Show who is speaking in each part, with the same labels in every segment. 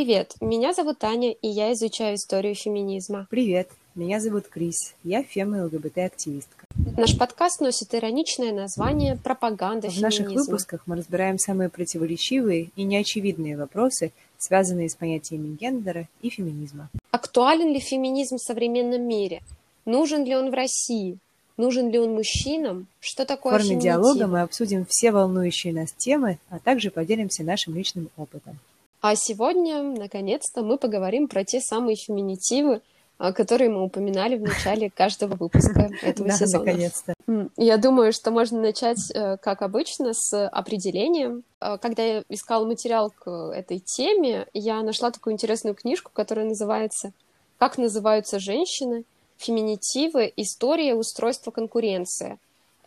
Speaker 1: Привет, меня зовут Таня, и я изучаю историю феминизма.
Speaker 2: Привет, меня зовут Крис, я фем- и ЛГБТ-активистка.
Speaker 1: Наш подкаст носит ироничное название «Пропаганда
Speaker 2: В
Speaker 1: феминизма».
Speaker 2: наших выпусках мы разбираем самые противоречивые и неочевидные вопросы, связанные с понятиями гендера и феминизма.
Speaker 1: Актуален ли феминизм в современном мире? Нужен ли он в России? Нужен ли он мужчинам? Что
Speaker 2: В
Speaker 1: такое
Speaker 2: форме
Speaker 1: феминитив?
Speaker 2: диалога мы обсудим все волнующие нас темы, а также поделимся нашим личным опытом.
Speaker 1: А сегодня, наконец-то, мы поговорим про те самые феминитивы, а, которые мы упоминали в начале каждого выпуска этого
Speaker 2: Да,
Speaker 1: сезона.
Speaker 2: наконец-то.
Speaker 1: Я думаю, что можно начать, э, как обычно, с определением. Э, Когда я искала материал к этой теме, я нашла такую интересную книжку, которая называется «Как называются женщины? Феминитивы. История устройства конкуренции».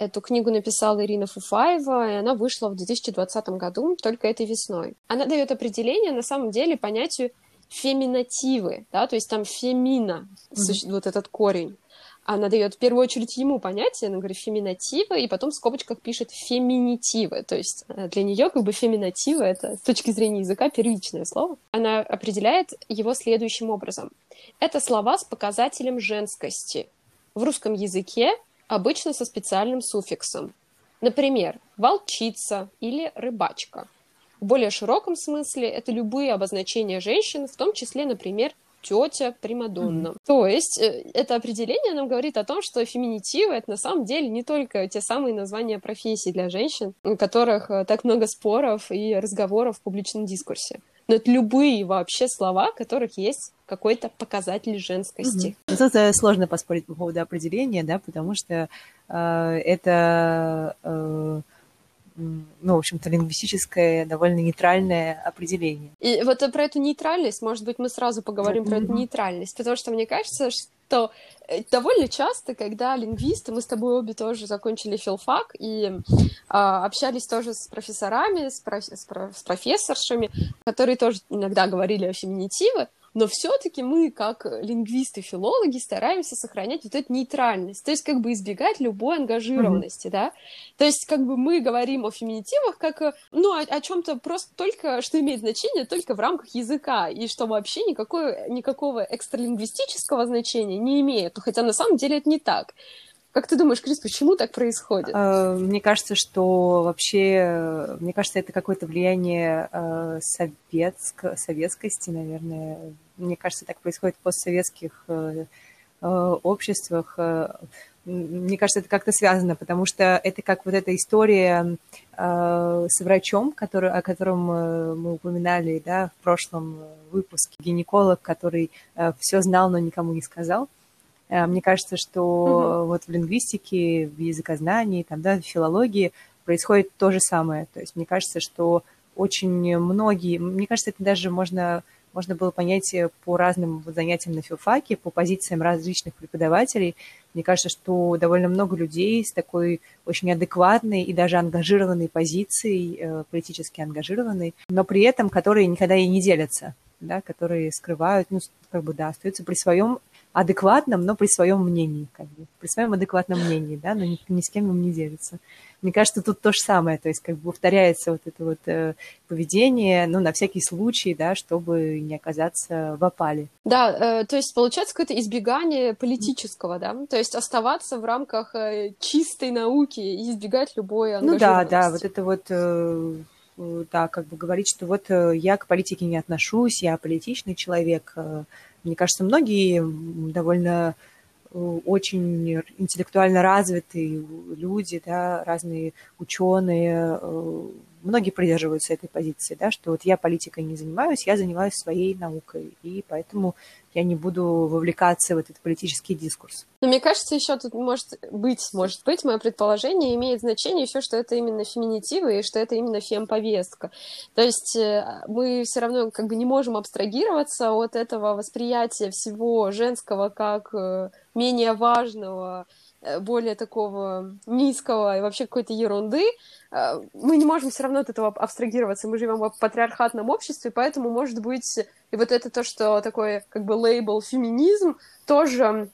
Speaker 1: Эту книгу написала Ирина Фуфаева, и она вышла в 2020 году, только этой весной. Она дает определение, на самом деле, понятию феминативы, да, то есть там фемина, суще- вот этот корень. Она дает в первую очередь ему понятие, она говорит феминативы, и потом в скобочках пишет феминитивы. То есть э, для нее как бы феминативы это с точки зрения языка первичное слово. Она определяет его следующим образом. Это слова с показателем женскости. В русском языке обычно со специальным суффиксом. Например, волчица или рыбачка. В более широком смысле это любые обозначения женщин, в том числе, например, тетя, примадонна. То есть э, это определение нам говорит о том, что феминитивы это на самом деле не только те самые названия профессий для женщин, у которых э, так много споров и разговоров в публичном дискурсе. Но это любые вообще слова, у которых есть какой-то показатель женскости.
Speaker 2: Ну, Тут э, сложно поспорить по поводу определения, да, потому что э, это, э, ну, в общем-то, лингвистическое, довольно нейтральное определение.
Speaker 1: И вот про эту нейтральность, может быть, мы сразу поговорим про эту нейтральность, потому что мне кажется, что э, довольно часто, когда лингвисты, мы с тобой обе тоже закончили филфак и а, общались тоже с профессорами, с, проф- с про- с профессоршами, которые тоже иногда говорили о феминитиве, но все-таки мы, как лингвисты-филологи, стараемся сохранять вот эту нейтральность, то есть как бы избегать любой ангажированности, да. То есть как бы мы говорим о феминитивах как, э, ну, о, чем-то просто только, что имеет значение только в рамках языка, и что вообще никакой, никакого экстралингвистического значения не имеет, хотя на самом деле это не так. Как ты думаешь, Крис, почему так происходит?
Speaker 2: Э, Мне кажется, что вообще, э, мне кажется, это какое-то влияние э, советско, советскости, наверное. Мне кажется, так происходит в постсоветских э, э, обществах. Э, Мне кажется, это как-то связано, потому что это как вот эта история с врачом, который, о котором мы упоминали да, в прошлом выпуске. Гинеколог, который все знал, но никому не сказал. Мне кажется, что вот в лингвистике, в языкознании, там, да, в филологии происходит то же самое. То есть мне кажется, что очень многие, мне кажется, это даже можно, можно было понять э, по разным вот занятиям на филфаке, по позициям различных преподавателей. Мне кажется, что довольно много людей с такой очень адекватной и даже ангажированной позицией, э, политически ангажированной, но при этом которые никогда и не делятся, да, которые скрывают, ну, как бы, да, остаются при своем адекватном, но при своем мнении, как бы, при своем адекватном мнении, да, но ни, ни с кем им не делится. Мне кажется, тут то же самое, то есть как бы повторяется вот это вот э, поведение, ну, на всякий случай, да, чтобы не оказаться в опале.
Speaker 1: Да, э, то есть получается какое-то избегание политического, да, то есть оставаться в рамках э, чистой науки и избегать любой
Speaker 2: Ну да, да, вот это вот, э, э, да, как бы говорить, что вот э, я к политике не отношусь, я политичный человек. Мне кажется, многие довольно э, очень интеллектуально развитые люди, да, разные ученые, э, многие придерживаются этой позиции, да, что вот я политикой не занимаюсь, я занимаюсь своей наукой, и поэтому я не буду вовлекаться в этот политический дискурс.
Speaker 1: Но мне кажется, еще тут может быть, может быть, мое предположение имеет значение еще, что это именно феминитивы и что это именно фемповестка. То есть э, мы все равно как бы не можем абстрагироваться от этого восприятия всего женского как э, менее важного, э, более такого низкого и вообще какой-то ерунды, мы не можем все равно от этого абстрагироваться. Мы живем в патриархатном обществе, поэтому, может быть, И вот это то, что такое как бы лейбл феминизм, тоже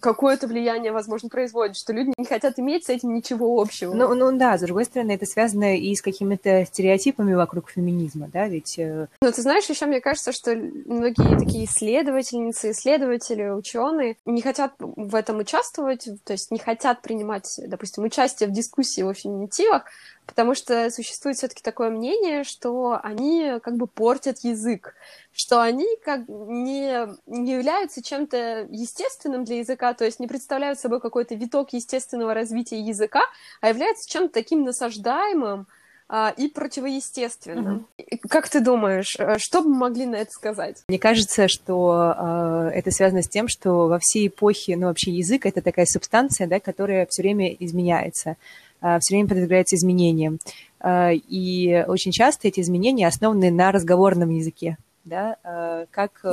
Speaker 1: какое-то влияние, возможно, производит, что люди не хотят иметь с этим ничего общего.
Speaker 2: Ну, ну да, с другой стороны, это связано и с какими-то стереотипами вокруг феминизма, да, ведь... Э,
Speaker 1: ну, ты знаешь, еще мне кажется, что многие такие исследовательницы, исследователи, ученые не хотят в этом участвовать, то есть не хотят принимать, допустим, участие в дискуссии о феминитивах, потому что существует все-таки такое мнение, что они как бы портят язык, что они как не, не являются чем-то естественным для языка, то есть не представляют собой какой-то виток естественного развития языка, а являются чем-то таким насаждаемым, а, и противоестественным. Mm-hmm. Как ты думаешь, э, что бы мы могли на это сказать?
Speaker 2: Мне кажется, что э, это связано с тем, что во всей эпохе, ну вообще язык это такая субстанция, да, которая все время изменяется. Э, все время подвергается изменениям. Э, и очень часто эти изменения основаны на разговорном языке, да, э, как,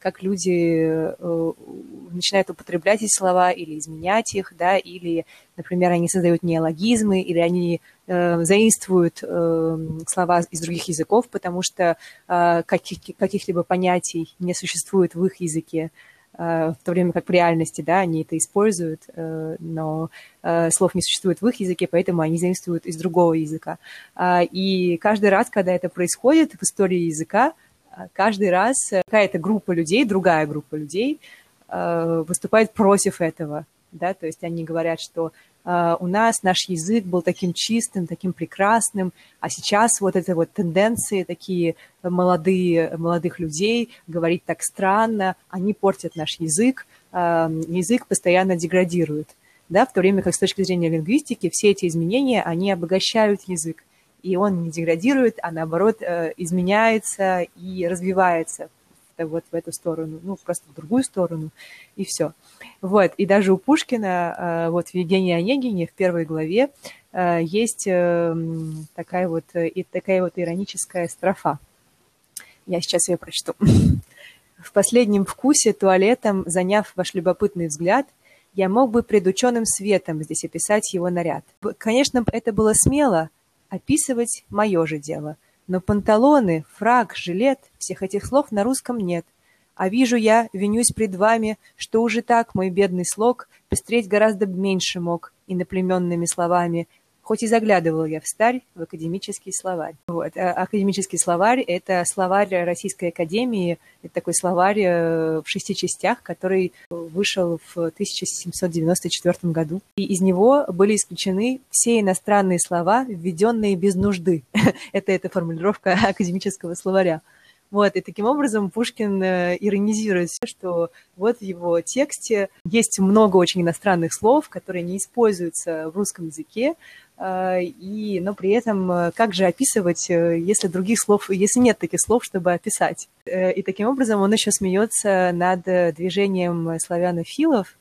Speaker 2: как люди начинают употреблять эти слова или изменять их, да, или, например, они создают неологизмы, или они заимствуют слова из других языков, потому что каких, каких-либо понятий не существует в их языке. Э, в то время как в реальности, да, они это используют, э, но э, слов не существует в их языке, поэтому они заимствуют из другого языка. А, и каждый раз, когда это происходит в истории языка, каждый раз какая-то группа людей, другая группа людей выступает против этого, да, то есть они говорят, что а, у нас наш язык был таким чистым, таким прекрасным, а сейчас вот эти вот тенденции такие молодые, молодых людей говорить так странно, они портят наш язык, а, язык постоянно деградирует. Да, в то время как с точки зрения лингвистики все эти изменения, они обогащают язык, и он не деградирует, а наоборот э, изменяется и развивается вот в эту сторону, ну, просто в другую сторону, и все. Вот, и даже у Пушкина, э, вот в Евгении Онегине в первой главе э, есть эм, такая вот, э, и такая вот ироническая строфа. Я сейчас ее прочту. В последнем вкусе туалетом, заняв ваш любопытный взгляд, я мог бы пред ученым светом здесь описать его наряд. Конечно, это было смело, описывать мое же дело – но панталоны, фраг, жилет – всех этих слов на русском нет. А вижу я, винюсь пред вами, что уже так мой бедный слог пестреть гораздо меньше мог иноплеменными словами, хоть и заглядывал я в старь, в академический словарь. Вот. А академический словарь – это словарь Российской Академии, это такой словарь э, в шести частях, который вышел в 1794 году. И из него были исключены все иностранные слова, введенные без нужды. это эта формулировка академического словаря. Вот, и таким образом Пушкин э, иронизирует, что вот в его тексте есть много очень иностранных слов, которые не используются в русском языке, и, но при этом э, как же описывать, э, если других слов, если нет таких слов, чтобы описать. Э, и таким образом он еще смеется над движением славянофилов,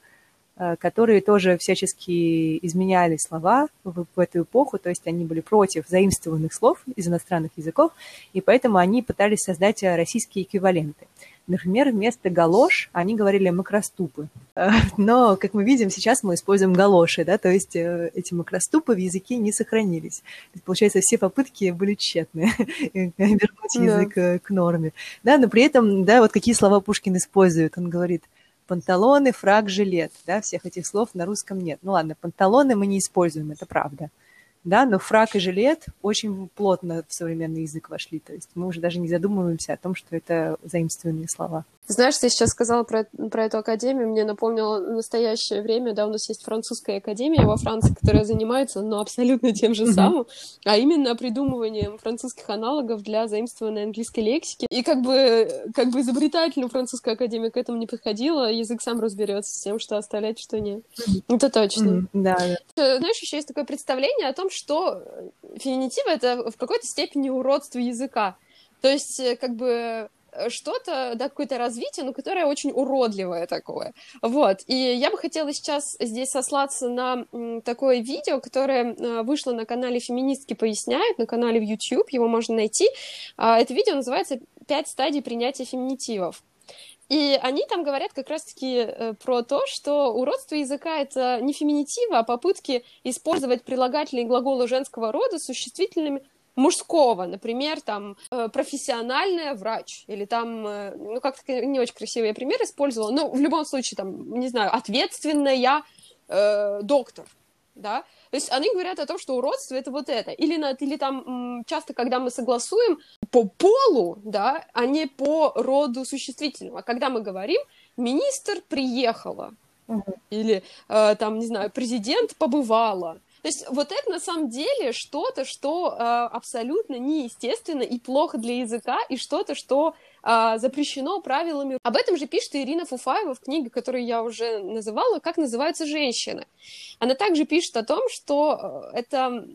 Speaker 2: которые тоже всячески изменяли слова в, в эту эпоху, то есть они были против заимствованных слов из иностранных языков, и поэтому они пытались создать российские эквиваленты. Например, вместо галош они говорили макроступы. Э, но, как мы видим, сейчас мы используем галоши, да, то есть э, эти макроступы в языке не сохранились. Получается, все попытки были тщетны вернуть язык да. к норме. Да, но при этом, да, вот какие слова Пушкин использует. Он говорит, панталоны, фраг, жилет, да, всех этих слов на русском нет. Ну ладно, панталоны мы не используем, это правда да, но фрак и жилет очень плотно в современный язык вошли, то есть мы уже даже не задумываемся о том, что это заимствованные слова.
Speaker 1: Знаешь, ты сейчас сказала про, про эту академию, мне напомнило настоящее время, да, у нас есть французская академия во Франции, которая занимается, ну, абсолютно тем же самым, mm-hmm. а именно придумыванием французских аналогов для заимствованной английской лексики. И как бы, как бы изобретательно французская академия к этому не подходила, язык сам разберется с тем, что оставлять, что нет. Mm-hmm. Это точно. Mm-hmm.
Speaker 2: Да,
Speaker 1: да. Знаешь, еще есть такое представление о том, что феминитивы — это в какой-то степени уродство языка. То есть, э, как бы что-то, да, какое-то развитие, но которое очень уродливое такое. Вот. И я бы хотела сейчас здесь сослаться на такое видео, которое э, вышло на канале «Феминистки поясняют», на канале в YouTube, его можно найти. А, это видео называется «Пять стадий принятия феминитивов». И они там говорят как раз-таки э, про то, что уродство языка — это не феминитивы, а попытки использовать прилагательные глаголы женского рода существительными мужского, например, там, э, профессиональная врач, или там, э, ну, как-то не очень красивый пример использовала, но в любом случае, там, не знаю, ответственная э, доктор, да, то есть они говорят о том, что уродство это вот это. Или, на, или там часто, когда мы согласуем по полу, да, а не по роду существительного. Когда мы говорим, министр приехала, uh-huh. или э, там, не знаю, президент побывала. То есть вот это на самом деле что-то, что э, абсолютно неестественно и плохо для языка, и что-то, что э, запрещено правилами. Об этом же пишет Ирина Фуфаева в книге, которую я уже называла «Как называются женщины». Она также пишет о том, что э, это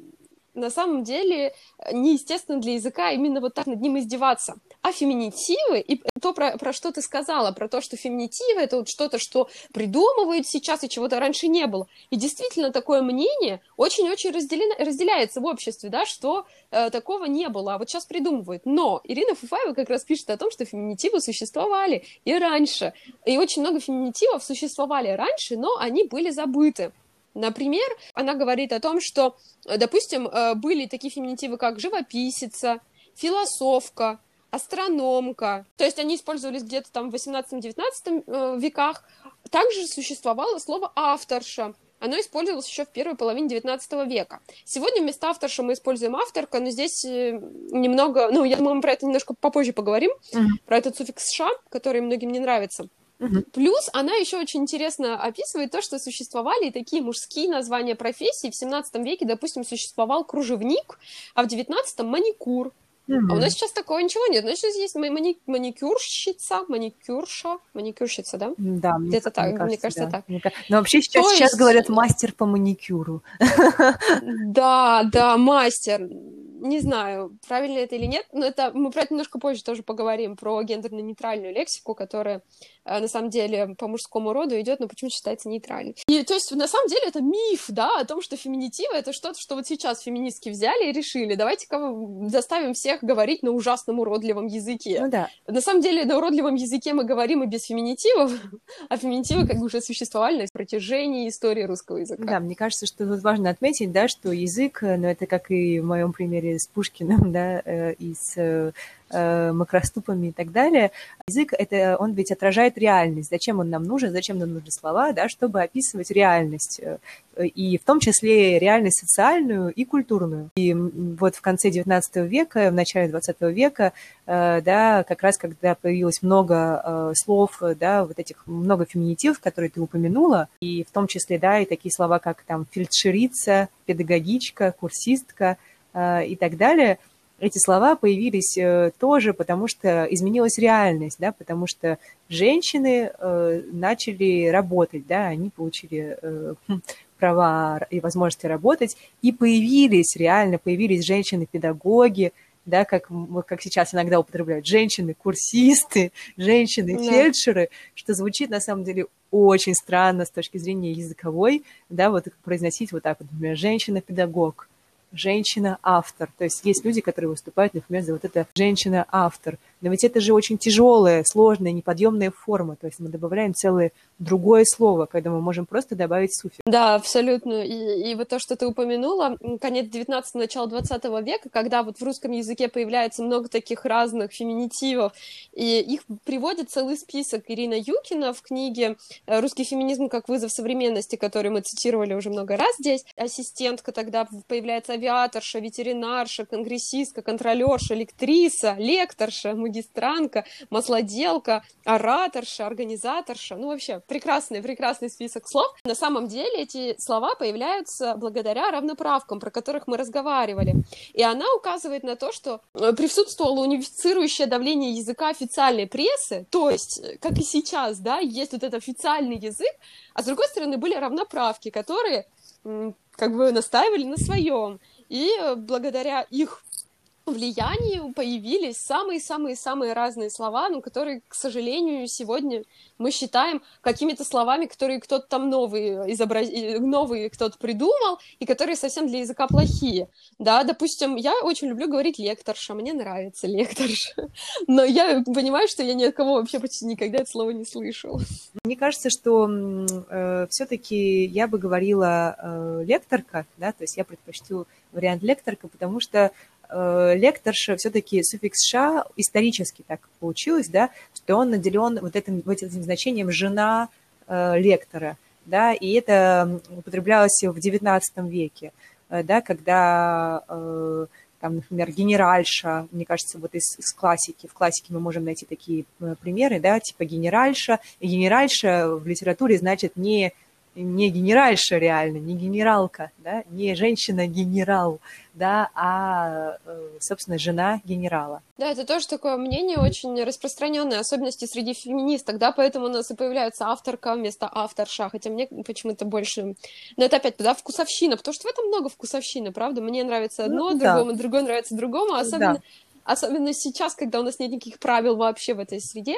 Speaker 1: на самом деле неестественно для языка именно вот так над ним издеваться. А феминитивы, и то, про, про что ты сказала, про то, что феминитивы — это вот что-то, что придумывают сейчас и чего-то раньше не было. И действительно такое мнение очень-очень разделяется в обществе, да, что э, такого не было, а вот сейчас придумывают. Но Ирина Фуфаева как раз пишет о том, что феминитивы существовали и раньше. И очень много феминитивов существовали раньше, но они были забыты. Например, она говорит о том, что, э, допустим, э, были такие феминитивы, как живописица, философка, астрономка. То есть они использовались где-то там в 18-19 э, веках. Также существовало слово авторша. Оно использовалось еще в первой половине XIX века. Сегодня вместо авторша мы используем авторка, но здесь немного, ну, я думаю, мы про это немножко попозже поговорим, mm-hmm. про этот суффикс «ша», который многим не нравится. Угу. Плюс она еще очень интересно описывает то, что существовали такие мужские названия профессий. В 17 веке, допустим, существовал кружевник, а в 19 маникюр. Mm-hmm. А у нас сейчас такого ничего нет. Значит, здесь есть мани- маникюрщица, маникюрша, маникюрщица, да?
Speaker 2: Да,
Speaker 1: мне, Где-то так, мне кажется, мне кажется да. так. Мне...
Speaker 2: Но вообще сейчас, есть... сейчас говорят мастер по маникюру.
Speaker 1: Да, да, мастер не знаю, правильно это или нет, но это мы про это немножко позже тоже поговорим, про гендерно-нейтральную лексику, которая э, на самом деле по мужскому роду идет, но почему считается нейтральной. И то есть на самом деле это миф, да, о том, что феминитивы это что-то, что вот сейчас феминистки взяли и решили, давайте-ка заставим всех говорить на ужасном уродливом языке.
Speaker 2: Ну да.
Speaker 1: На самом деле на уродливом языке мы говорим и без феминитивов, а феминитивы как бы уже существовали на протяжении истории русского языка.
Speaker 2: Да, мне кажется, что тут важно отметить, да, что язык, э, ну это как и в моем примере с Пушкиным, да, э, и с э, макроступами и так далее. Язык, это, он ведь отражает реальность. Зачем он нам нужен, зачем нам нужны слова, да, чтобы описывать реальность. И в том числе реальность социальную и культурную. И вот в конце XIX века, в начале XX века, да, как раз когда появилось много слов, да, вот этих много феминитивов, которые ты упомянула, и в том числе, да, и такие слова, как там фельдшерица, педагогичка, курсистка – Э, и так далее, эти слова появились э, тоже потому, что изменилась реальность, да, потому что женщины э, начали работать, да, они получили хм, права и возможности работать, и появились, реально появились женщины-педагоги, да, как, как сейчас иногда употребляют, женщины-курсисты, женщины-фельдшеры, да. что звучит на самом деле очень странно с точки зрения языковой, да, вот произносить вот так вот, например, женщина-педагог, женщина-автор. То есть есть люди, которые выступают, например, за вот это женщина-автор. Но ведь это же очень тяжелая, сложная, неподъемная форма. То есть мы добавляем целое другое слово, когда мы можем просто добавить суффикс.
Speaker 1: Да, абсолютно. И, и вот то, что ты упомянула, конец 19 начало 20 века, когда вот в русском языке появляется много таких разных феминитивов, и их приводит целый список Ирина Юкина в книге «Русский феминизм как вызов современности», которую мы цитировали уже много раз здесь. Ассистентка тогда появляется авиаторша, ветеринарша, конгрессистка, контролерша, лектриса, лекторша, магистранка, маслоделка, ораторша, организаторша. Ну, вообще, прекрасный, прекрасный список слов. На самом деле эти слова появляются благодаря равноправкам, про которых мы разговаривали. И она указывает на то, что э, присутствовало унифицирующее давление языка официальной прессы, то есть, э, как и сейчас, да, есть вот этот официальный язык, а с другой стороны были равноправки, которые как бы настаивали на своем. И э, благодаря их влиянию появились самые-самые-самые разные слова, ну, которые, к сожалению, сегодня мы считаем какими-то словами, которые кто-то там новые, изобраз... новые кто-то придумал, и которые совсем для языка плохие. Да, допустим, я очень люблю говорить лекторша, мне нравится лекторша, но я понимаю, что я ни от кого вообще почти никогда это слово не слышала.
Speaker 2: Мне кажется, что э, все-таки я бы говорила э, лекторка, да, то есть я предпочту вариант лекторка, потому что лекторша все-таки суффикс «ша» исторически так получилось, да, что он наделен вот этим, вот этим значением «жена э, лектора», да, и это употреблялось в XIX веке, э, да, когда э, там, например, генеральша, мне кажется, вот из, из классики, в классике мы можем найти такие э, примеры, да, типа генеральша, и генеральша в литературе значит не не генеральша реально, не генералка, да, не женщина-генерал, да, а, э, собственно, жена генерала.
Speaker 1: Да, это тоже такое мнение очень распространенное, особенности среди феминисток, да, поэтому у нас и появляется авторка вместо авторша, хотя мне почему-то больше... Но это опять, да, вкусовщина, потому что в этом много вкусовщины, правда? Мне нравится одно, ну, другому, да. другое нравится другому, особенно... Да особенно сейчас, когда у нас нет никаких правил вообще в этой среде.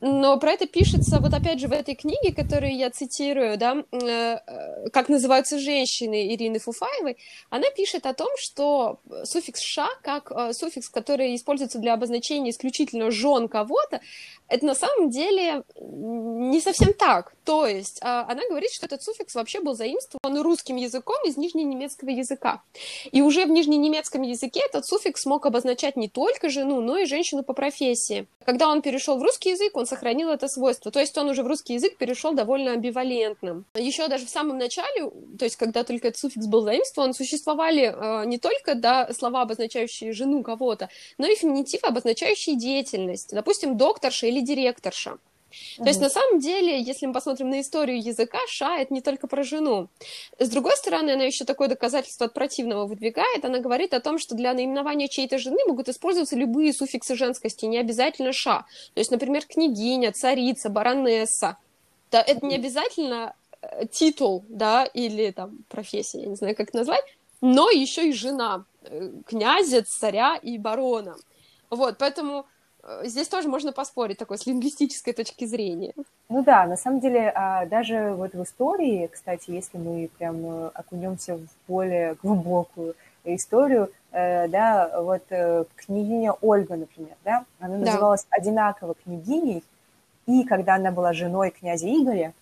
Speaker 1: Но про это пишется, вот опять же, в этой книге, которую я цитирую, да, э, э, как называются женщины Ирины Фуфаевой, она пишет о том, что суффикс «ша», как э, суффикс, который используется для обозначения исключительно жен кого-то, это на самом деле не совсем так. То есть а, она говорит, что этот суффикс вообще был заимствован русским языком из нижненемецкого языка. И уже в нижненемецком языке этот суффикс мог обозначать не только жену, но и женщину по профессии. Когда он перешел в русский язык, он сохранил это свойство. То есть он уже в русский язык перешел довольно амбивалентным. Еще даже в самом начале, то есть когда только этот суффикс был заимствован, существовали э, не только да, слова, обозначающие жену кого-то, но и феминитивы, обозначающие деятельность. Допустим, докторша или директорша. То есть, на самом деле, если мы посмотрим на историю языка, ша это не только про жену. С другой стороны, она еще такое доказательство от противного выдвигает. Она говорит о том, что для наименования чьей-то жены могут использоваться любые суффиксы женскости, не обязательно ша. То есть, например, княгиня, царица, баронесса. Да, это не обязательно э, титул, да, или там профессия, я не знаю, как это назвать, но еще и жена э, князя, царя и барона. Вот, поэтому здесь тоже можно поспорить такой с лингвистической точки зрения.
Speaker 2: Ну да, на самом деле, а, даже вот в истории, кстати, если мы прям э, окунемся в более глубокую историю, э, да, вот княгиня Ольга, например, да, она называлась да. одинаково княгиней, и когда она была женой князя Игоря,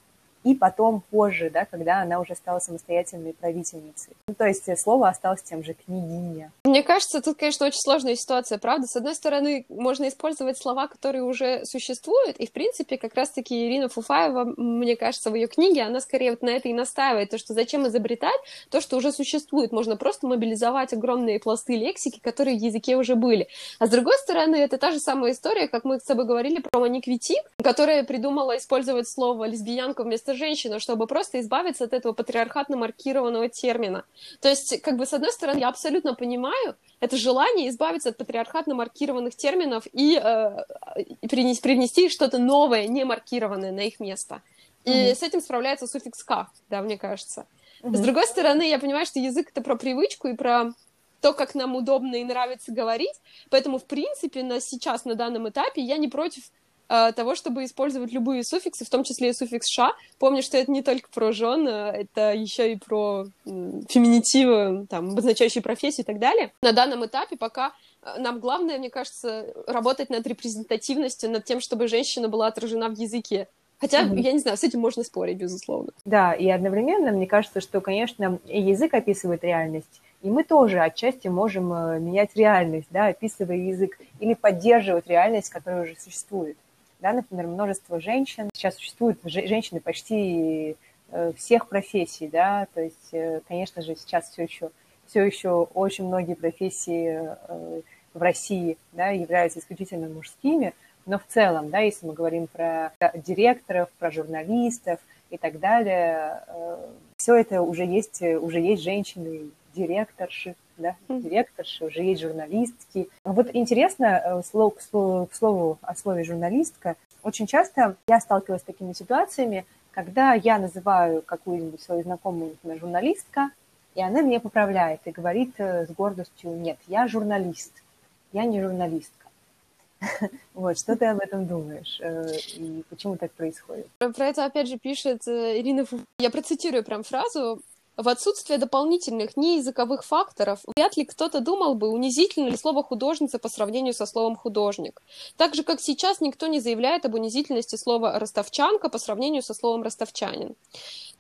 Speaker 2: и потом позже, да, когда она уже стала самостоятельной правительницей. Ну, то есть слово осталось тем же княгиня.
Speaker 1: Мне кажется, тут, конечно, очень сложная ситуация, правда? С одной стороны, можно использовать слова, которые уже существуют, и, в принципе, как раз-таки Ирина Фуфаева, мне кажется, в ее книге, она скорее вот на это и настаивает, то, что зачем изобретать то, что уже существует. Можно просто мобилизовать огромные пласты лексики, которые в языке уже были. А с другой стороны, это та же самая история, как мы с тобой говорили про Моник Витик, которая придумала использовать слово лесбиянка вместо женщину, чтобы просто избавиться от этого патриархатно маркированного термина. То есть, как бы, с одной стороны, я абсолютно понимаю это желание избавиться от патриархатно маркированных терминов и, э, и принести, привнести что-то новое, не маркированное на их место. И mm-hmm. с этим справляется суффикс «ка», да, мне кажется. Mm-hmm. С другой стороны, я понимаю, что язык — это про привычку и про то, как нам удобно и нравится говорить, поэтому, в принципе, на сейчас, на данном этапе, я не против того, чтобы использовать любые суффиксы, в том числе и суффикс «ша». Помню, что это не только про жен, это еще и про феминитивы, там, обозначающие профессию и так далее. На данном этапе пока э, нам главное, мне кажется, работать над репрезентативностью, над тем, чтобы женщина была отражена в языке. Хотя, mm-hmm. я не знаю, с этим можно спорить, безусловно.
Speaker 2: Да, и одновременно мне кажется, что, конечно, язык описывает реальность, и мы тоже отчасти можем э, менять реальность, да, описывая язык, или поддерживать реальность, которая уже существует да, например, множество женщин. Сейчас существуют женщины почти э, всех профессий, да, то есть, э, конечно же, сейчас все еще, все еще очень многие профессии э, в России, да, являются исключительно мужскими, но в целом, да, если мы говорим про директоров, про журналистов и так далее, все это уже есть, уже есть женщины, директорши, да, директорши, уже есть журналистки. Вот интересно, э, слово, к слову, к слову о слове журналистка, очень часто я сталкивалась с такими ситуациями, когда я называю какую-нибудь свою знакомую, например, журналистка, и она меня поправляет и говорит э, с гордостью, нет, я журналист, я не журналистка. Вот, что ты об этом думаешь? Э, и почему так происходит?
Speaker 1: Про это, опять же, пишет Ирина Фу. Я процитирую прям фразу. В отсутствие дополнительных неязыковых факторов вряд ли кто-то думал бы, унизительно ли слово «художница» по сравнению со словом «художник». Так же, как сейчас никто не заявляет об унизительности слова «ростовчанка» по сравнению со словом «ростовчанин».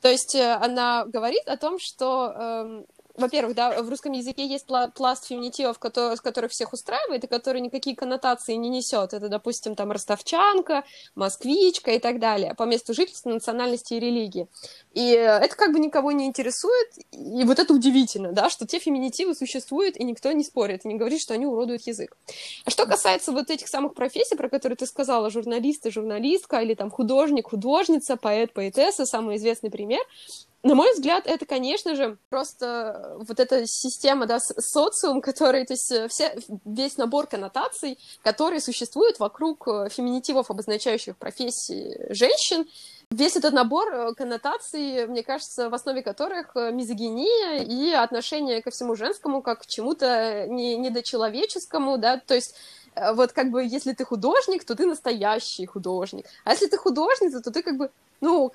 Speaker 1: То есть э, она говорит о том, что э, во-первых, да, в русском языке есть пласт феминитивов, который, которых всех устраивает, и который никакие коннотации не несет. Это, допустим, там ростовчанка, москвичка и так далее, по месту жительства, национальности и религии. И это как бы никого не интересует, и вот это удивительно, да, что те феминитивы существуют, и никто не спорит, и не говорит, что они уродуют язык. А что касается вот этих самых профессий, про которые ты сказала, журналисты, журналистка, или там художник, художница, поэт, поэтесса, самый известный пример, на мой взгляд, это, конечно же, просто вот эта система, да, социум, который, то есть э, все, весь набор коннотаций, которые существуют вокруг э, феминитивов, обозначающих профессии женщин, весь этот набор э, коннотаций, мне кажется, в основе которых мизогиния и отношение ко всему женскому как к чему-то не, недочеловеческому, да, то есть вот как бы если ты художник, то ты настоящий художник, а если ты художница, то ты как бы ну,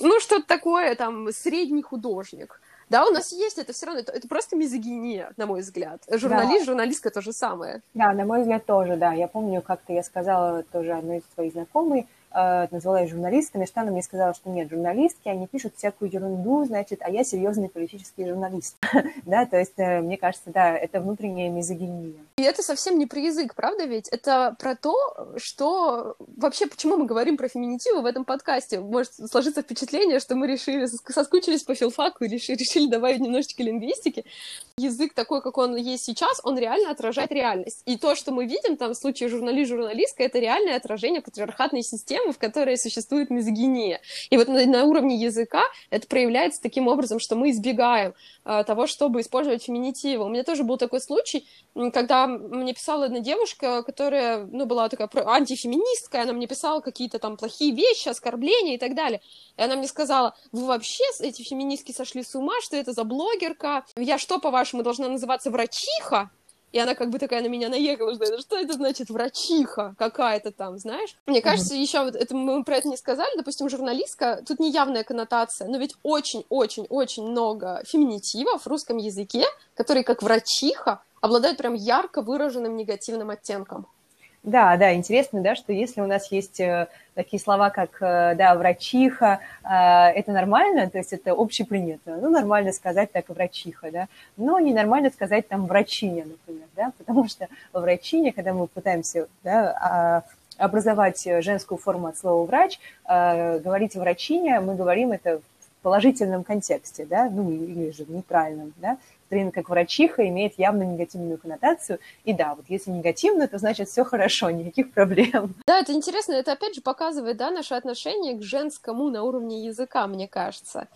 Speaker 1: ну что-то такое, там, средний художник. Да, у нас есть это все равно, это, это просто мизогиния, на мой взгляд. Журналист, да. журналистка то же самое.
Speaker 2: Да, на мой взгляд тоже, да. Я помню, как-то я сказала тоже одной из своих знакомой, э, назвала ее журналистками, что она мне сказала, что нет, журналистки, они пишут всякую ерунду, значит, а я серьезный политический журналист. да, то есть, э, мне кажется, да, это внутренняя мизогиния.
Speaker 1: И это совсем не про язык, правда ведь? Это про то, что вообще, почему мы говорим про феминитивы в этом подкасте. Может сложиться впечатление, что мы решили, соскучились по филфаку и решили, решили добавить немножечко лингвистики. Язык такой, как он есть сейчас, он реально отражает реальность. И то, что мы видим там в случае журналист-журналистка, это реальное отражение патриархатной системы, в которой существует мизогиния. И вот на, на уровне языка это проявляется таким образом, что мы избегаем э, того, чтобы использовать феминитивы. У меня тоже был такой случай, когда мне писала одна девушка, которая, ну, была такая антифеминистка, она мне писала какие-то там плохие вещи, оскорбления и так далее. И она мне сказала, вы вообще, эти феминистки сошли с ума, что это за блогерка? Я что, по-вашему, должна называться врачиха? И она как бы такая на меня наехала, что это, что это значит врачиха какая-то там, знаешь? Мне кажется, mm-hmm. еще вот это мы про это не сказали, допустим, журналистка, тут не явная коннотация, но ведь очень-очень-очень много феминитивов в русском языке, которые как врачиха обладают прям ярко выраженным негативным оттенком.
Speaker 2: Да, да, интересно, да, что если у нас есть э, такие слова, как, э, да, врачиха, э, это нормально, то есть это общепринято. Ну, нормально сказать так врачиха, да, но ненормально сказать там врачиня, например, да, потому что врачиня, когда мы пытаемся, да, а, образовать женскую форму от слова врач, говорить врачиня, мы говорим это в положительном контексте, да, ну, или же в нейтральном, да, Трин как врачиха имеет явно негативную коннотацию. И да, вот если негативно, то значит все хорошо, никаких проблем.
Speaker 1: Да, это интересно, это опять же показывает, да, наше отношение к женскому на уровне языка, мне кажется.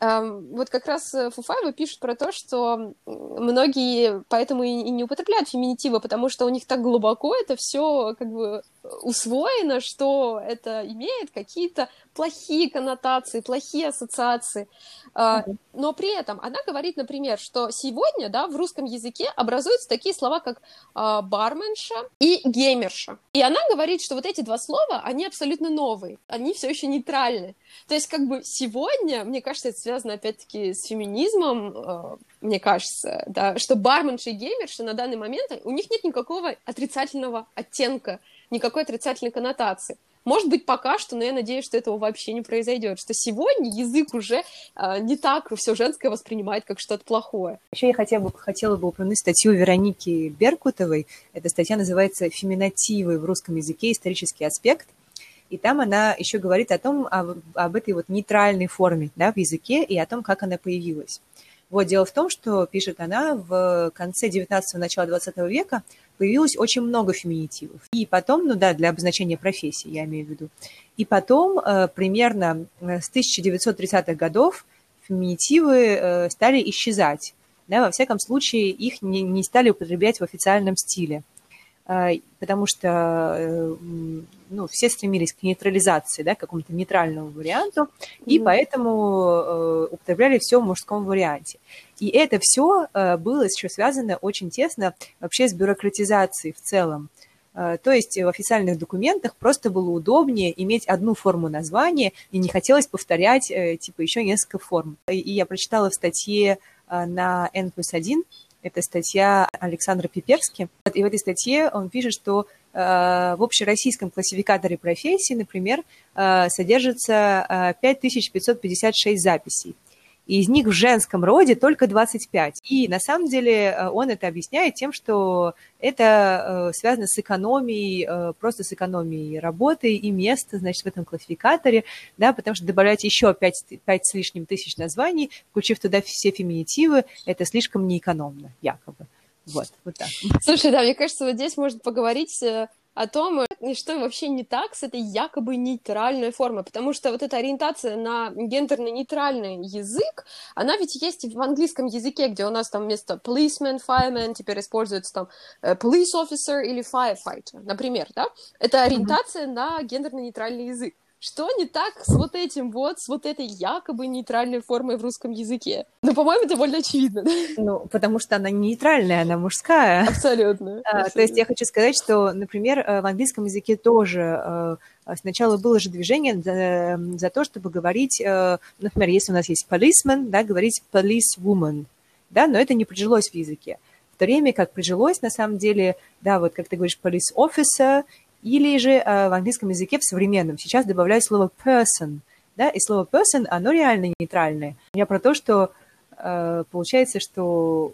Speaker 1: Эм, вот как раз э, Фуфаева пишет про то, что многие поэтому и не употребляют феминитивы, потому что у них так глубоко это все как бы усвоено, что это имеет какие-то плохие коннотации, плохие ассоциации. Mm-hmm. Но при этом она говорит, например, что сегодня да, в русском языке образуются такие слова, как а, барменша и геймерша. И она говорит, что вот эти два слова, они абсолютно новые, они все еще нейтральны. То есть как бы сегодня, мне кажется, это связано опять-таки с феминизмом, а, мне кажется, да, что барменша и геймерша на данный момент, у них нет никакого отрицательного оттенка, никакой отрицательной коннотации. Может быть, пока что, но я надеюсь, что этого вообще не произойдет, что сегодня язык уже э, не так все женское воспринимает как что-то плохое.
Speaker 2: Еще я хотела бы, хотела бы упомянуть статью Вероники Беркутовой. Эта статья называется «Феминативы в русском языке. Исторический аспект». И там она еще говорит о том, об, об этой вот нейтральной форме да, в языке и о том, как она появилась. Вот дело в том, что, пишет она, в конце 19-го, начала 20 века появилось очень много феминитивов. И потом, ну да, для обозначения профессии, я имею в виду. И потом, э, примерно э, с 1930-х годов, феминитивы э, стали исчезать. Да, во всяком случае, их не, не стали употреблять в официальном стиле. А, потому что э, ну, все стремились к нейтрализации, да, к какому-то нейтральному варианту, mm-hmm. и поэтому э, употребляли все в мужском варианте. И это все э, было еще связано очень тесно вообще с бюрократизацией в целом. То есть в официальных документах просто было удобнее иметь одну форму названия, и не хотелось повторять типа еще несколько форм. И я прочитала в статье на N плюс 1 это статья Александра Пиперски. И в этой статье он пишет, что э, в общероссийском классификаторе профессий, например, э, содержится 5556 э, записей. И из них в женском роде только 25. И на самом деле э, он это объясняет тем, что это э, связано с экономией, э, просто с экономией работы и места, значит, в этом классификаторе, да, потому что добавлять еще 5, 5 с лишним тысяч названий, включив туда все феминитивы, это слишком неэкономно, якобы. Вот, вот так.
Speaker 1: Слушай, да, мне кажется, вот здесь можно поговорить о том, э, что вообще не так с этой якобы нейтральной формой, потому что вот эта ориентация на гендерно-нейтральный язык, она ведь есть в английском языке, где у нас там вместо policeman, fireman теперь используется там э, police officer или firefighter, например, да? Это ориентация mm-hmm. на гендерно-нейтральный язык. Что не так с вот этим вот, с вот этой якобы нейтральной формой в русском языке? Ну, по-моему, довольно очевидно.
Speaker 2: Ну, потому что она не нейтральная, она мужская.
Speaker 1: Абсолютно.
Speaker 2: А, то есть я хочу сказать, что, например, э, в английском языке тоже э, сначала было же движение за, за то, чтобы говорить, э, например, если у нас есть policeman, да, говорить policewoman, да, но это не прижилось в языке. В то время как прижилось, на самом деле, да, вот как ты говоришь, police officer или же э, в английском языке в современном сейчас добавляют слово person, да, и слово person, оно реально нейтральное. Я про то, что э, получается, что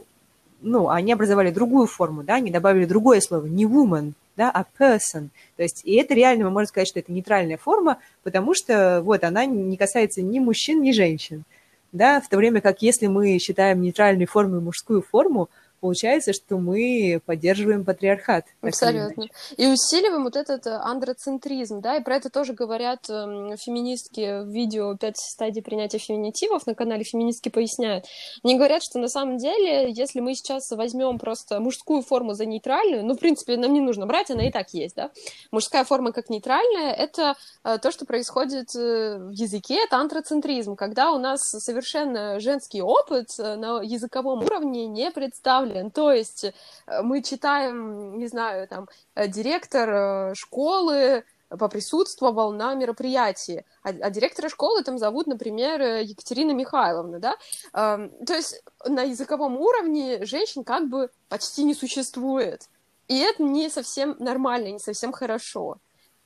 Speaker 2: ну, они образовали другую форму, да, они добавили другое слово, не woman, да, а person. То есть, и это реально, мы можем сказать, что это нейтральная форма, потому что, вот, она не касается ни мужчин, ни женщин, да, в то время как если мы считаем нейтральной формой мужскую форму, получается, что мы поддерживаем патриархат.
Speaker 1: Абсолютно. И усиливаем вот этот э, андроцентризм, да, и про это тоже говорят э, феминистки в видео «Пять стадий принятия феминитивов» на канале «Феминистки поясняют». Они говорят, что на самом деле, если мы сейчас возьмем просто мужскую форму за нейтральную, ну, в принципе, нам не нужно брать, она и так есть, да, мужская форма как нейтральная — это э, то, что происходит э, в языке, это андроцентризм, когда у нас совершенно женский опыт на языковом уровне не представлен представлен. То есть э, мы читаем, не знаю, там, э, директор э, школы поприсутствовал на мероприятии, а, а директора школы там зовут, например, Екатерина Михайловна, да? Эм, то есть на языковом уровне женщин как бы почти не существует. И это не совсем нормально, не совсем хорошо.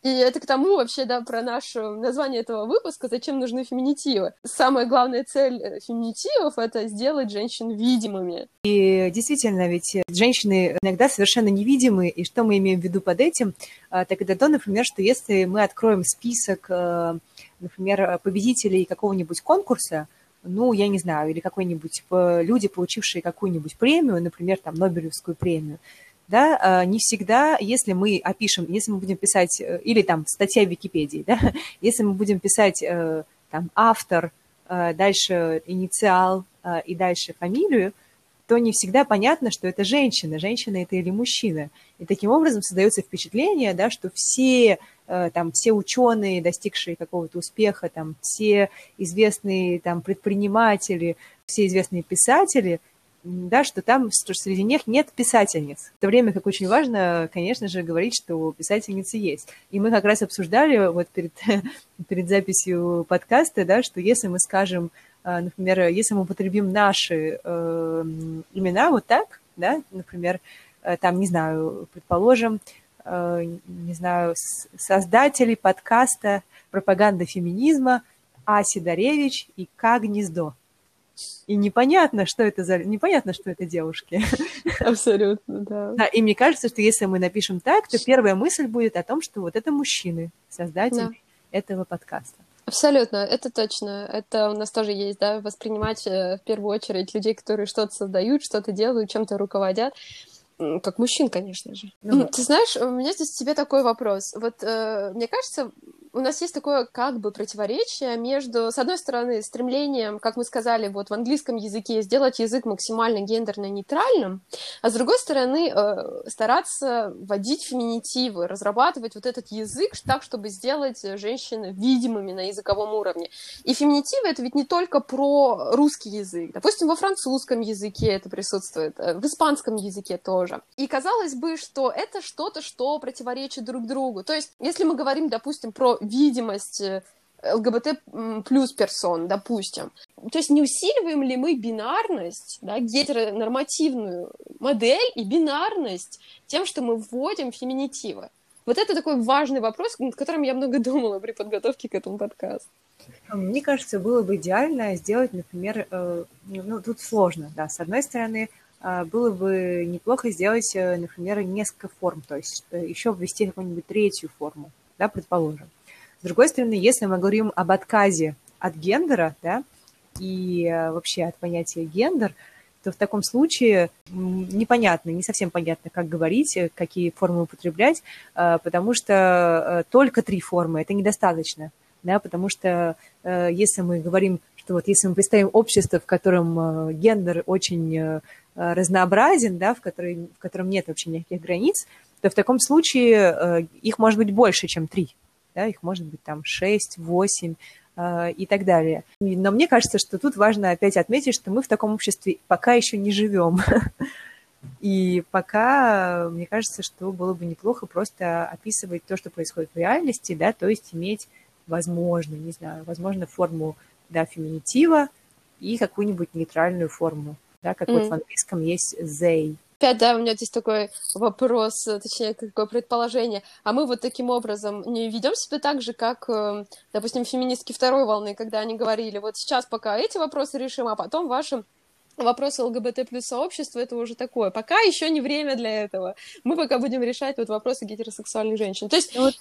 Speaker 1: И это к тому вообще, да, про наше название этого выпуска, зачем нужны феминитивы. Самая главная цель э, феминитивов — это сделать женщин видимыми.
Speaker 2: И действительно, ведь женщины иногда совершенно невидимы, и что мы имеем в виду под этим? А, так это то, например, что если мы откроем список, э, например, победителей какого-нибудь конкурса, ну, я не знаю, или какой-нибудь люди, получившие какую-нибудь премию, например, там, Нобелевскую премию, да, а, не всегда, если мы опишем, если мы будем писать, э, или там статья в Википедии, да, если мы будем писать э, там автор, э, дальше инициал и дальше фамилию, то не всегда понятно, что это женщина, женщина это или мужчина. И таким образом создается впечатление, да, что все, там, все ученые, достигшие какого-то успеха, там, все известные там, предприниматели, все известные писатели – да, что там, что среди них нет писательниц. В то время как очень важно, конечно же, говорить, что писательницы есть. И мы как раз обсуждали вот перед, перед записью подкаста, да, что если мы скажем, э, например, если мы употребим наши э, имена вот так, да, например, э, там, не знаю, предположим, э, не знаю, создатели подкаста «Пропаганда феминизма» А. Сидоревич и К. Гнездо и непонятно, что это за... Непонятно, что это девушки.
Speaker 1: Абсолютно, да.
Speaker 2: Да, и мне кажется, что если мы напишем так, то первая мысль будет о том, что вот это мужчины, создатели да. этого подкаста.
Speaker 1: Абсолютно, это точно. Это у нас тоже есть, да, воспринимать э, в первую очередь людей, которые что-то создают, что-то делают, чем-то руководят. Как мужчин, конечно же. Ну, Ты знаешь, у меня здесь тебе такой вопрос. Вот э, мне кажется, у нас есть такое как бы противоречие между, с одной стороны, стремлением, как мы сказали, вот в английском языке сделать язык максимально гендерно нейтральным, а с другой стороны, э, стараться вводить феминитивы, разрабатывать вот этот язык так, чтобы сделать женщин видимыми на языковом уровне. И феминитивы это ведь не только про русский язык. Допустим, во французском языке это присутствует, э, в испанском языке тоже. И казалось бы, что это что-то, что противоречит друг другу. То есть, если мы говорим, допустим, про видимость э, ЛГБТ плюс персон, допустим. То есть не усиливаем ли мы бинарность, да, гетеронормативную модель и бинарность тем, что мы вводим феминитивы? Вот это такой важный вопрос, над которым я много думала при подготовке к этому подкасту.
Speaker 2: Мне кажется, было бы идеально сделать, например, э, ну, тут сложно, да, с одной стороны, было бы неплохо сделать, э, например, несколько форм, то есть еще ввести какую-нибудь третью форму, да, предположим. С другой стороны, если мы говорим об отказе от гендера, да, и вообще от понятия гендер, то в таком случае непонятно, не совсем понятно, как говорить, какие формы употреблять, потому что только три формы – это недостаточно да, потому что э, если мы говорим, что вот если мы представим общество, в котором э, гендер очень э, разнообразен, да, в, которой, в котором нет вообще никаких границ, то в таком случае э, их может быть больше, чем три, да, их может быть там шесть, восемь э, и так далее. Но мне кажется, что тут важно опять отметить, что мы в таком обществе пока еще не живем. И пока, мне кажется, что было бы неплохо просто описывать то, что происходит в реальности, да, то есть иметь возможно, не знаю, возможно, форму да, феминитива и какую-нибудь нейтральную форму, да, как mm. вот в английском есть they.
Speaker 1: Опять, да, у меня здесь такой вопрос, точнее, такое предположение. А мы вот таким образом не ведем себя так же, как, э, допустим, феминистки второй волны, когда они говорили, вот сейчас пока эти вопросы решим, а потом вашим вопросы ЛГБТ плюс сообщества это уже такое. Пока еще не время для этого. Мы пока будем решать вот вопросы гетеросексуальных женщин. То есть вот,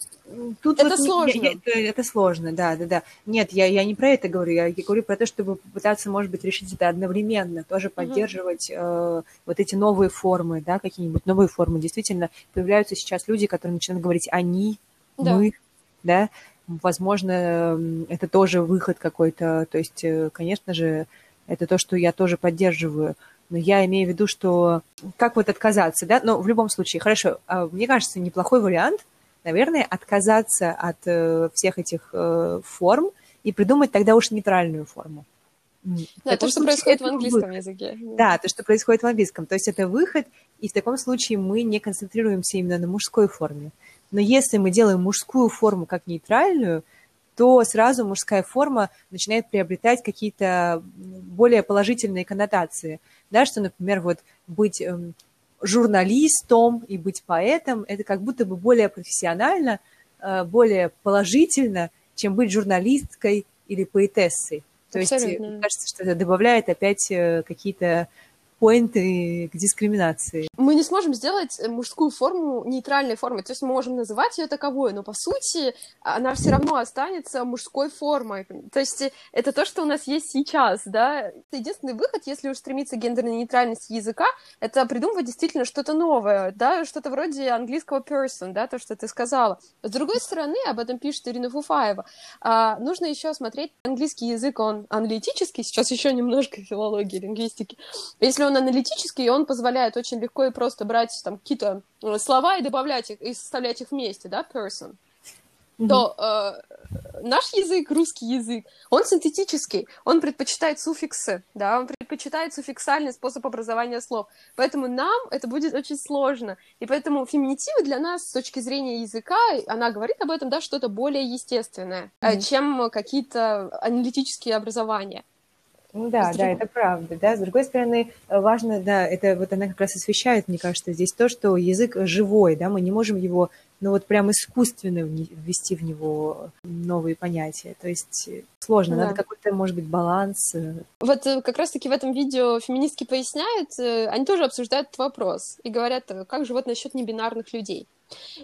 Speaker 1: тут это вот сложно.
Speaker 2: Я, я, это, это сложно, да, да, да. Нет, я, я не про это говорю. Я, я говорю про то, чтобы попытаться, может быть, решить это одновременно, тоже поддерживать угу. э, вот эти новые формы, да, какие-нибудь новые формы. Действительно, появляются сейчас люди, которые начинают говорить они, да. мы, да. Возможно, это тоже выход какой-то. То есть, э, конечно же, это то, что я тоже поддерживаю. Но я имею в виду, что как вот отказаться, да? Но в любом случае, хорошо, а мне кажется, неплохой вариант, наверное, отказаться от э, всех этих э, форм и придумать тогда уж нейтральную форму.
Speaker 1: Да, то, что происходит в английском выход. языке.
Speaker 2: Да, то, что происходит в английском. То есть это выход, и в таком случае мы не концентрируемся именно на мужской форме. Но если мы делаем мужскую форму как нейтральную, то сразу мужская форма начинает приобретать какие-то более положительные коннотации. Да, что, например, вот быть эм, журналистом и быть поэтом, это как будто бы более профессионально, э, более положительно, чем быть журналисткой или поэтессой. То Абсолютно. есть, мне кажется, что это добавляет опять э, какие-то поинты к дискриминации.
Speaker 1: Мы не сможем сделать мужскую форму нейтральной формой, то есть мы можем называть ее таковой, но по сути она все равно останется мужской формой. То есть это то, что у нас есть сейчас, да. Единственный выход, если уж стремиться к гендерной нейтральности языка, это придумывать действительно что-то новое, да, что-то вроде английского person, да, то, что ты сказала. С другой стороны, об этом пишет Ирина Фуфаева, а, нужно еще смотреть английский язык, он аналитический, сейчас еще немножко филологии, лингвистики. Если он он аналитический, и он позволяет очень легко и просто брать там какие-то э, слова и добавлять их, и составлять их вместе, да, person, mm-hmm. то э, наш язык, русский язык, он синтетический, он предпочитает суффиксы, да, он предпочитает суффиксальный способ образования слов, поэтому нам это будет очень сложно, и поэтому феминитивы для нас с точки зрения языка, она говорит об этом, да, что-то более естественное, mm-hmm. чем какие-то аналитические образования.
Speaker 2: Ну да, да, это правда, да. С другой стороны, важно, да, это вот она как раз освещает, мне кажется, здесь то, что язык живой, да, мы не можем его, ну вот прям искусственно ввести в него новые понятия. То есть сложно, да. надо какой-то, может быть, баланс.
Speaker 1: Вот э, как раз-таки в этом видео феминистки поясняют, э, они тоже обсуждают этот вопрос и говорят, э, как же вот насчет небинарных людей.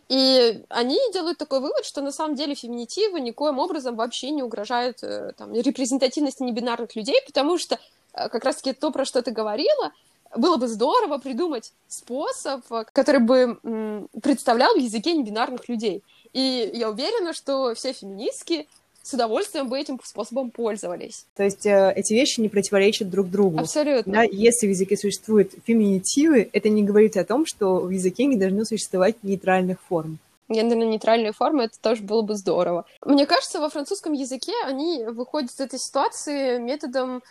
Speaker 1: И они делают такой вывод, что на самом деле феминитивы никоим образом вообще не угрожают э, там, репрезентативности небинарных людей, потому что э, как раз-таки то, про что ты говорила, было бы здорово придумать способ, который бы представлял в языке небинарных людей. И я уверена, что все феминистки с удовольствием бы этим способом пользовались.
Speaker 2: То есть э, эти вещи не противоречат друг другу.
Speaker 1: Абсолютно.
Speaker 2: Да, если в языке существуют феминитивы, это не говорит о том, что в языке не должно существовать нейтральных форм
Speaker 1: гендерно-нейтральные формы, это тоже было бы здорово. Мне кажется, во французском языке они выходят из этой ситуации методом Э,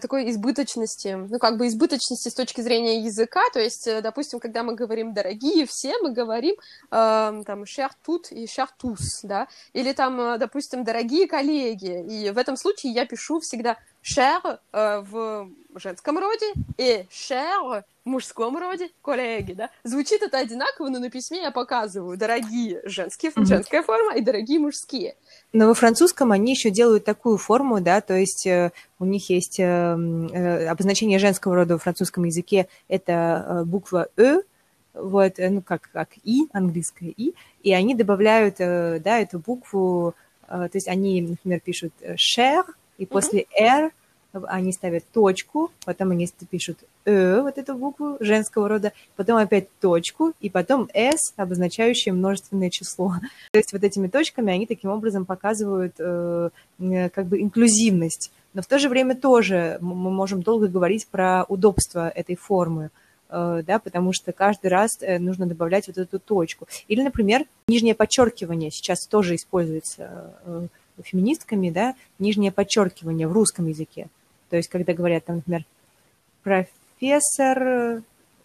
Speaker 1: такой избыточности, ну, как бы избыточности с точки зрения языка, то есть, э, допустим, когда мы говорим «дорогие все», мы говорим э, там «cher tout» и «cher tous», да, или там, э, допустим, «дорогие коллеги», и в этом случае я пишу всегда cher э, в женском роде и cher в мужском роде, коллеги, да. Звучит это одинаково, но на письме я показываю дорогие женские, mm-hmm. женская форма и дорогие мужские.
Speaker 2: Но во французском они еще делают такую форму, да, то есть э, у них есть э, э, обозначение женского рода в французском языке, это э, буква «э», вот, ну, как, как «и», английское «и», и они добавляют, да, эту букву, то есть они, например, пишут «cher», и после «r» они ставят точку, потом они пишут «э», вот эту букву женского рода, потом опять точку, и потом «с», обозначающее множественное число. То есть вот этими точками они таким образом показывают э, как бы инклюзивность. Но в то же время тоже мы можем долго говорить про удобство этой формы, э, да, потому что каждый раз э, нужно добавлять вот эту точку. Или, например, нижнее подчеркивание сейчас тоже используется э, феминистками, да, нижнее подчеркивание в русском языке. То есть, когда говорят, там, например, профессор,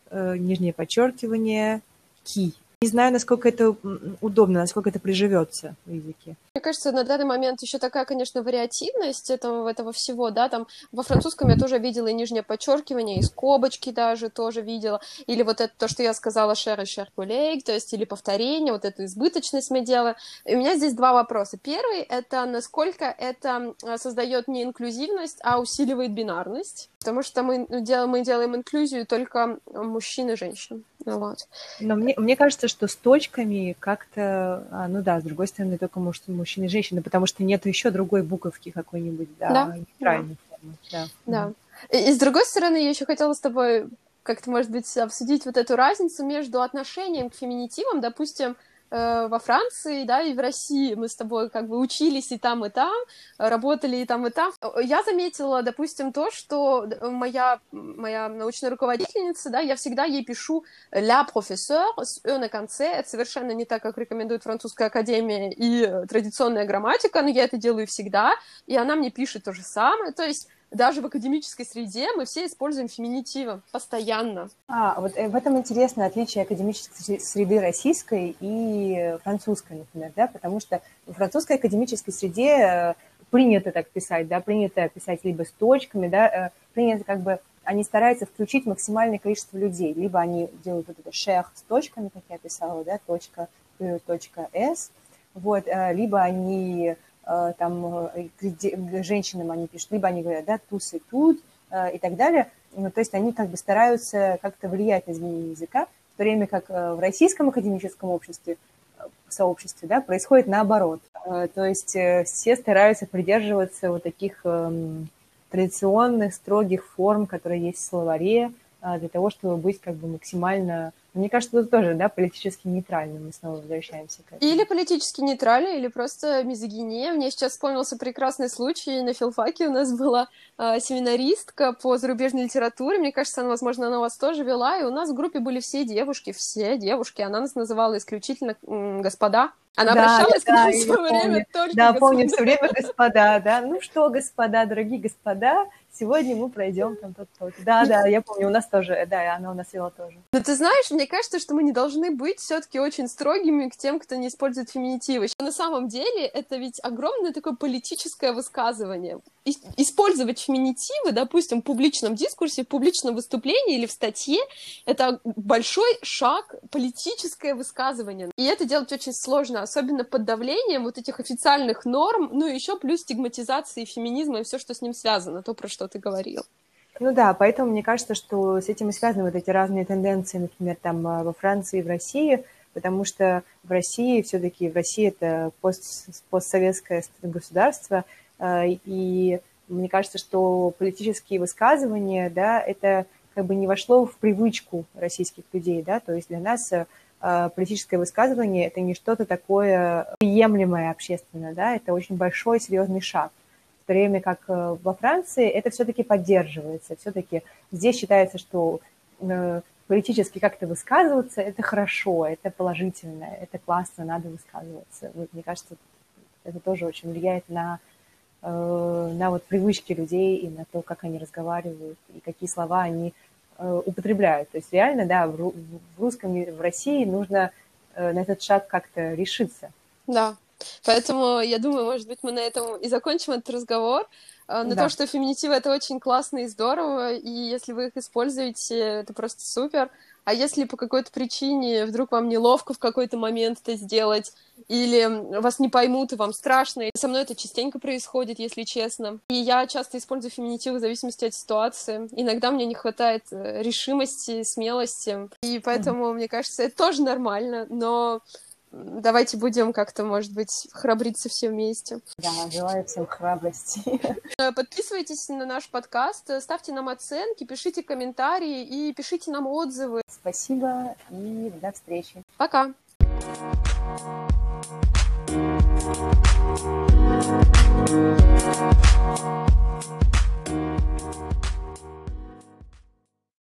Speaker 2: э, нижнее подчеркивание, ки. Не знаю, насколько это удобно, насколько это приживется в языке.
Speaker 1: Мне кажется, на данный момент еще такая, конечно, вариативность этого, этого всего, да, там во французском я тоже видела и нижнее подчеркивание, и скобочки даже тоже видела, или вот это то, что я сказала, share и colleague, то есть или повторение, вот эту избыточность мы делаем. И у меня здесь два вопроса. Первый — это насколько это создает не инклюзивность, а усиливает бинарность, потому что мы делаем, мы делаем инклюзию только мужчин и женщин. Вот.
Speaker 2: Но мне, мне кажется, что с точками как-то, а, ну да, с другой стороны, только может мужчины и женщины, потому что нет еще другой буковки какой-нибудь, да, да. нейтральной да. формы.
Speaker 1: Да. да. И, и с другой стороны, я еще хотела с тобой как-то, может быть, обсудить вот эту разницу между отношением к феминитивам, допустим, во Франции, да, и в России мы с тобой как бы учились и там, и там, работали и там, и там. Я заметила, допустим, то, что моя, моя научная руководительница, да, я всегда ей пишу «la professeur» с «ё» на конце. Это совершенно не так, как рекомендует французская академия и традиционная грамматика, но я это делаю всегда, и она мне пишет то же самое. То есть даже в академической среде мы все используем феминитивы постоянно.
Speaker 2: А, вот э, в этом интересное отличие академической среды российской и французской, например, да, потому что в французской академической среде э, принято так писать, да, принято писать либо с точками, да, э, принято как бы они стараются включить максимальное количество людей. Либо они делают вот это шех с точками, как я писала, да, точка, точка S, вот, либо они там э, женщинам они пишут, либо они говорят, да, туз и тут э, и так далее. Ну, то есть они как бы стараются как-то влиять на изменение языка, в то время как в российском академическом обществе, сообществе, да, происходит наоборот. То есть все стараются придерживаться вот таких эм, традиционных, строгих форм, которые есть в словаре, для того, чтобы быть как бы максимально мне кажется, тут тоже, да, политически нейтрально мы снова возвращаемся к этому.
Speaker 1: Или политически нейтрально, или просто мизогиния. Мне сейчас вспомнился прекрасный случай. На филфаке у нас была э, семинаристка по зарубежной литературе. Мне кажется, она, возможно, она вас тоже вела. И у нас в группе были все девушки, все девушки. Она нас называла исключительно м, господа. Она да, обращалась да, к нам все время только
Speaker 2: Да, господа. помню, все время господа, да. Ну что, господа, дорогие господа, сегодня мы пройдем там тот тот. Да, да, я помню, у нас тоже, да, она у нас вела тоже.
Speaker 1: Но ты знаешь, мне кажется, что мы не должны быть все-таки очень строгими к тем, кто не использует феминитивы. На самом деле это ведь огромное такое политическое высказывание. Использовать феминитивы, допустим, в публичном дискурсе, в публичном выступлении или в статье, это большой шаг, политическое высказывание. И это делать очень сложно, особенно под давлением вот этих официальных норм, ну и еще плюс стигматизации феминизма и все, что с ним связано, то, про что ты говорил.
Speaker 2: Ну да, поэтому мне кажется, что с этим и связаны вот эти разные тенденции, например, там а, во Франции и в России, потому что в России все-таки в России это пост, постсоветское государство, а, и мне кажется, что политические высказывания, да, это как бы не вошло в привычку российских людей, да, то есть для нас а, политическое высказывание это не что-то такое приемлемое общественно, да, это очень большой серьезный шаг то время как э, во Франции это все-таки поддерживается. Все-таки здесь считается, что э, политически как-то высказываться – это хорошо, это положительно, это классно, надо высказываться. Мне кажется, это тоже очень влияет на, э, на вот привычки людей и на то, как они разговаривают, и какие слова они употребляют. То есть реально, да, в русском, в России нужно на этот шаг как-то решиться.
Speaker 1: Да, Поэтому я думаю, может быть, мы на этом и закончим этот разговор. на да. то, что феминитивы это очень классно и здорово, и если вы их используете, это просто супер. А если по какой-то причине вдруг вам неловко в какой-то момент это сделать, или вас не поймут, и вам страшно, и со мной это частенько происходит, если честно. И я часто использую феминитивы в зависимости от ситуации. Иногда мне не хватает э, решимости, смелости, и поэтому, mm-hmm. мне кажется, это тоже нормально, но давайте будем как-то, может быть, храбриться все вместе.
Speaker 2: Да, желаю всем храбрости.
Speaker 1: Э, подписывайтесь на наш подкаст, э, ставьте нам оценки, пишите комментарии и пишите нам отзывы.
Speaker 2: Спасибо и до встречи.
Speaker 1: Пока.